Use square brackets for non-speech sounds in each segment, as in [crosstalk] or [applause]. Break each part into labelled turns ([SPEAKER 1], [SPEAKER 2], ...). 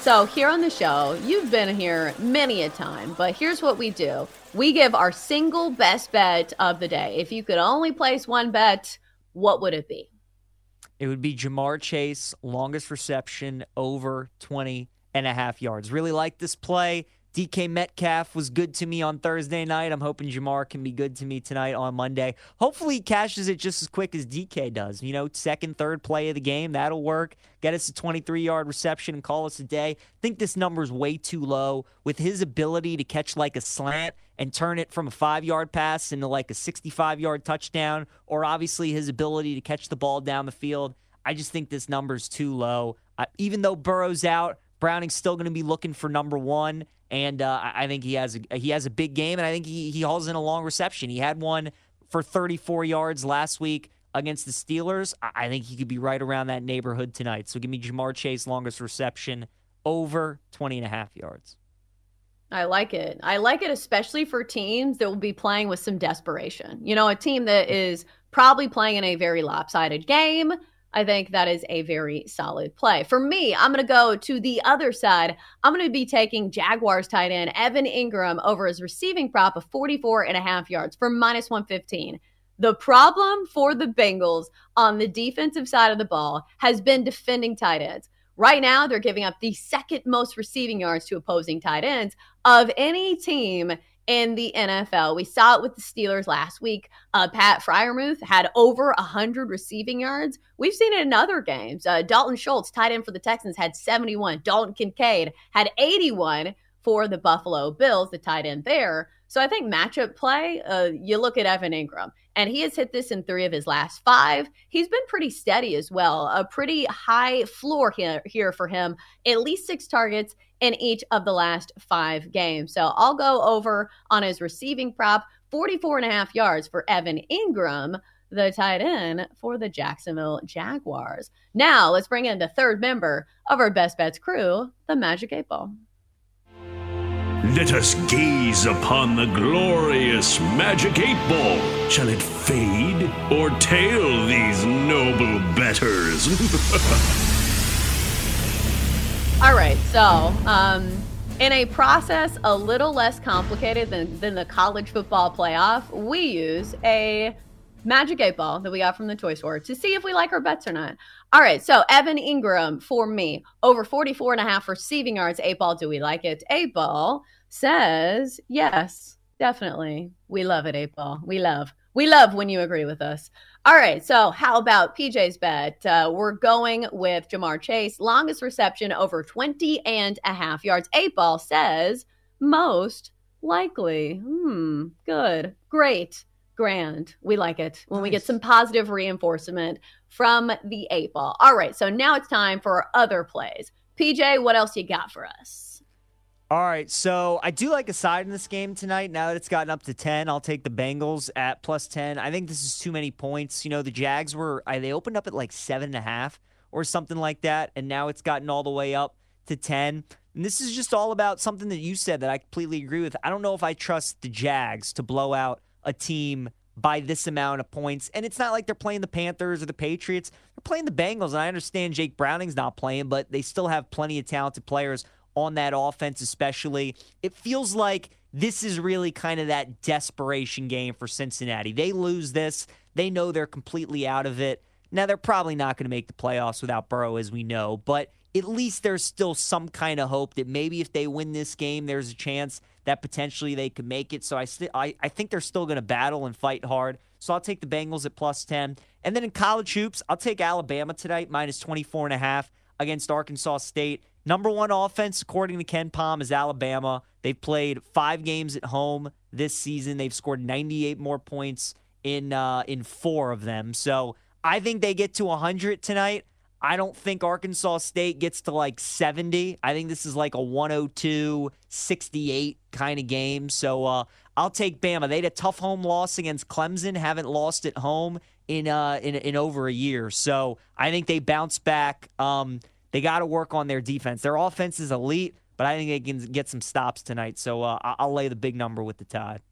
[SPEAKER 1] So, here on the show, you've been here many a time, but here's what we do we give our single best bet of the day. If you could only place one bet, what would it be?
[SPEAKER 2] It would be Ja'Marr Chase, longest reception over 20 and a half yards. Really like this play. DK Metcalf was good to me on Thursday night. I'm hoping Ja'Marr can be good to me tonight on Monday. Hopefully, he cashes it just as quick as DK does. You know, second, third play of the game, that'll work. Get us a 23 yard reception and call us a day. I think this number is way too low. With his ability to catch like a slant and turn it from a five yard pass into like a 65 yard touchdown, or obviously his ability to catch the ball down the field, I just think this number is too low. Even though Burrow's out, Browning's still going to be looking for number one and uh, I think he has a, he has a big game, and I think he he hauls in a long reception. He had one for 34 yards last week against the Steelers. I think he could be right around that neighborhood tonight. So give me Ja'Marr Chase longest reception over 20 and a half yards.
[SPEAKER 1] I like it. I like it especially for teams that will be playing with some desperation. You know, a team that is probably playing in a very lopsided game I think that is a very solid play. For me, I'm going to go to the other side. I'm going to be taking Jaguars tight end Evan Engram over his receiving prop of 44 and a half yards for minus 115. The problem for the Bengals on the defensive side of the ball has been defending tight ends. Right now, they're giving up the second most receiving yards to opposing tight ends of any team in the NFL. We saw it with the Steelers last week. Uh, Pat Freiermuth had over 100 receiving yards. We've seen it in other games. Uh, Dalton Schultz, tight end for the Texans, had 71. Dalton Kincaid had 81 for the Buffalo Bills, the tight end there. So I think matchup play, uh, you look at Evan Engram, and he has hit this in three of his last five. He's been pretty steady as well, a pretty high floor here, here for him, at least six targets in each of the last five games. So I'll go over on his receiving prop 44 and a half yards for Evan Engram the tight end for the Jacksonville Jaguars. Now let's bring in the third member of our Best Bets crew, the Magic 8 Ball.
[SPEAKER 3] Let us gaze upon the glorious magic eight ball. Shall it fade or tail these noble bettors? [laughs]
[SPEAKER 1] All right, so um, in a process a little less complicated than, than the college football playoff, we use a magic eight ball that we got from the toy store to see if we like our bets or not. All right, so Evan Engram for me, over 44 and a half receiving yards. Eight ball, do we like it? Eight ball says yes, definitely. We love it, eight ball. We love. We love when you agree with us. All right, so how about PJ's bet? Uh, we're going with Ja'Marr Chase, longest reception over 20 and a half yards. Eight ball says most likely. Hmm, good, great grand. We like it when nice. we get some positive reinforcement from the eight ball. All right, so now it's time for other plays. PJ, what else you got for us?
[SPEAKER 2] All right, so I do like a side in this game tonight. Now that it's gotten up to 10, I'll take the Bengals at plus 10. I think this is too many points. You know, the Jags were, uh, they opened up at like seven and a half or something like that, and now it's gotten all the way up to 10. And this is just all about something that you said that I completely agree with. I don't know if I trust the Jags to blow out a team by this amount of points. And it's not like they're playing the Panthers or the Patriots. They're playing the Bengals. And I understand Jake Browning's not playing, but they still have plenty of talented players on that offense, especially. It feels like this is really kind of that desperation game for Cincinnati. They lose this, they know they're completely out of it. Now, they're probably not going to make the playoffs without Burrow, as we know, but at least there's still some kind of hope that maybe if they win this game, there's a chance that potentially they could make it. So I, st- I, I think they're still going to battle and fight hard. So I'll take the Bengals at plus 10. And then in college hoops, I'll take Alabama tonight, minus 24 and a half against Arkansas State. Number one offense, according to KenPom, is Alabama. They've played five games at home this season. They've scored 98 more points in uh, in four of them. So I think they get to 100 tonight. I don't think Arkansas State gets to like 70. I think this is like a 102 68 kind of game. So uh, I'll take Bama. They had a tough home loss against Clemson, haven't lost at home in uh in, in over a year. So I think they bounce back. Um, they got to work on their defense. Their offense is elite, but I think they can get some stops tonight. So uh, I'll lay the big number with the Tide.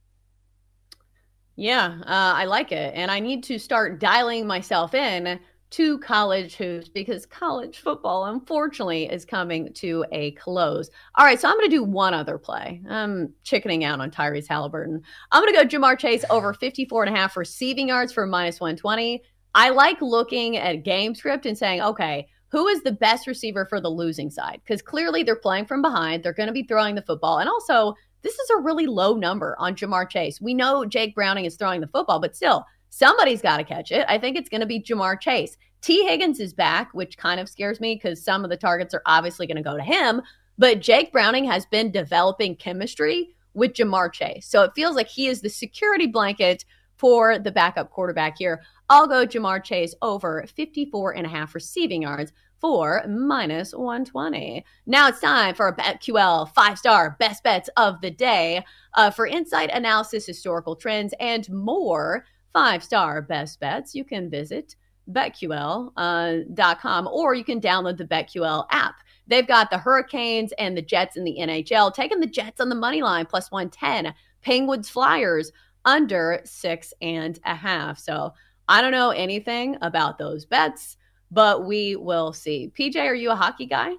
[SPEAKER 1] Yeah, uh, I like it. And I need to start dialing myself in to college hoops because college football, unfortunately, is coming to a close. All right, so I'm going to do one other play. I'm chickening out on Tyrese Halliburton. I'm going to go Ja'Marr Chase [sighs] over 54 and a half receiving yards for minus 120. I like looking at game script and saying, okay, who is the best receiver for the losing side? Because clearly they're playing from behind. They're going to be throwing the football. And also, this is a really low number on Ja'Marr Chase. We know Jake Browning is throwing the football, but still, somebody's got to catch it. I think it's going to be Ja'Marr Chase. Tee Higgins is back, which kind of scares me because some of the targets are obviously going to go to him. But Jake Browning has been developing chemistry with Ja'Marr Chase. So it feels like he is the security blanket for the backup quarterback here. I'll go Ja'Marr Chase over 54 and a half receiving yards for minus 120. Now it's time for a BetQL five star best bets of the day. Uh, for insight analysis, historical trends, and more five star best bets, you can visit betql.com uh, or you can download the BetQL app. They've got the Hurricanes and the Jets in the NHL, taking the Jets on the money line plus 110, Penguins Flyers under six and a half. So I don't know anything about those bets, but we will see. PJ, are you a hockey guy?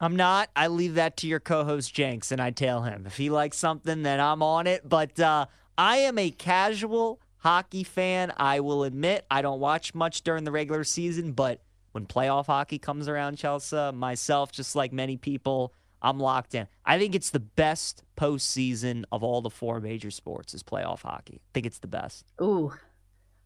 [SPEAKER 2] I'm not. I leave that to your co-host Jenks, and I tell him if he likes something, then I'm on it. But uh, I am a casual hockey fan. I will admit I don't watch much during the regular season, but when playoff hockey comes around, Chelsea, myself, just like many people, I'm locked in. I think it's the best postseason of all the four major sports is playoff hockey. I think it's the best.
[SPEAKER 1] Ooh.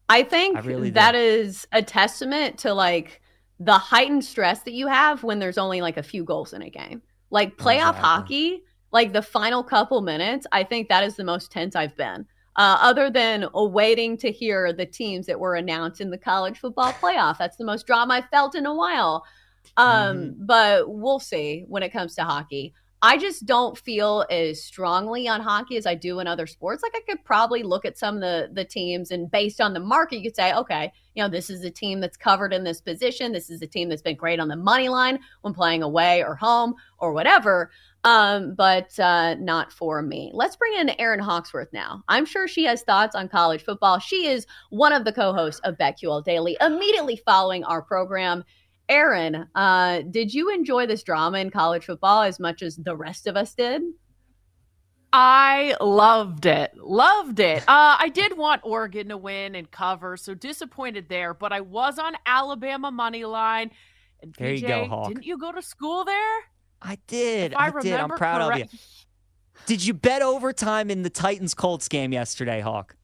[SPEAKER 1] I think I really that do. is a testament to like the heightened stress that you have when there's only like a few goals in a game. Like playoff exactly. hockey, like the final couple minutes, I think that is the most tense I've been uh, other than waiting to hear the teams that were announced in the college football playoff. That's the most drama I've felt in a while. Um, mm-hmm. But we'll see when it comes to hockey. I just don't feel as strongly on hockey as I do in other sports. Like I could probably look at some of the the teams and based on the market, you could say, okay, you know, this is a team that's covered in this position. This is a team that's been great on the money line when playing away or home or whatever um, but uh, not for me. Let's bring in Erin Hawksworth now. I'm sure she has thoughts on college football. She is one of the co-hosts of BetQL Daily, immediately following our program. Erin, uh, did you enjoy this drama in college football as much as the rest of us did?
[SPEAKER 4] I loved it. Loved it. Uh, I did want Oregon to win and cover, so disappointed there, but I was on Alabama money line. And PJ, there you go, Hawk. Didn't you go to school there?
[SPEAKER 2] I did. I, I did. I'm proud correct- of you. Did you bet overtime in the Titans Colts game yesterday, Hawk?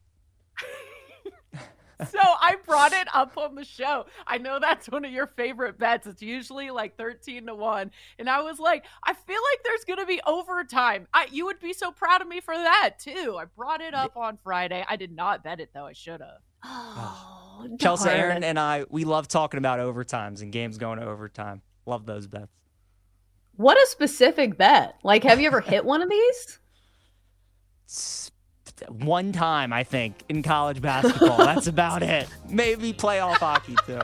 [SPEAKER 4] So I brought it up on the show. I know that's one of your favorite bets. It's usually like 13 to 1. And I was like, I feel like there's going to be overtime. I, you would be so proud of me for that, too. I brought it up on Friday. I did not bet it, though. I should have.
[SPEAKER 2] Oh, [sighs] Chelsea, Erin, and I, we love talking about overtimes and games going to overtime. Love those bets.
[SPEAKER 1] What a specific bet. Like, have you ever hit one of these?
[SPEAKER 2] One time, I think, in college basketball. That's about it. Maybe playoff hockey, too.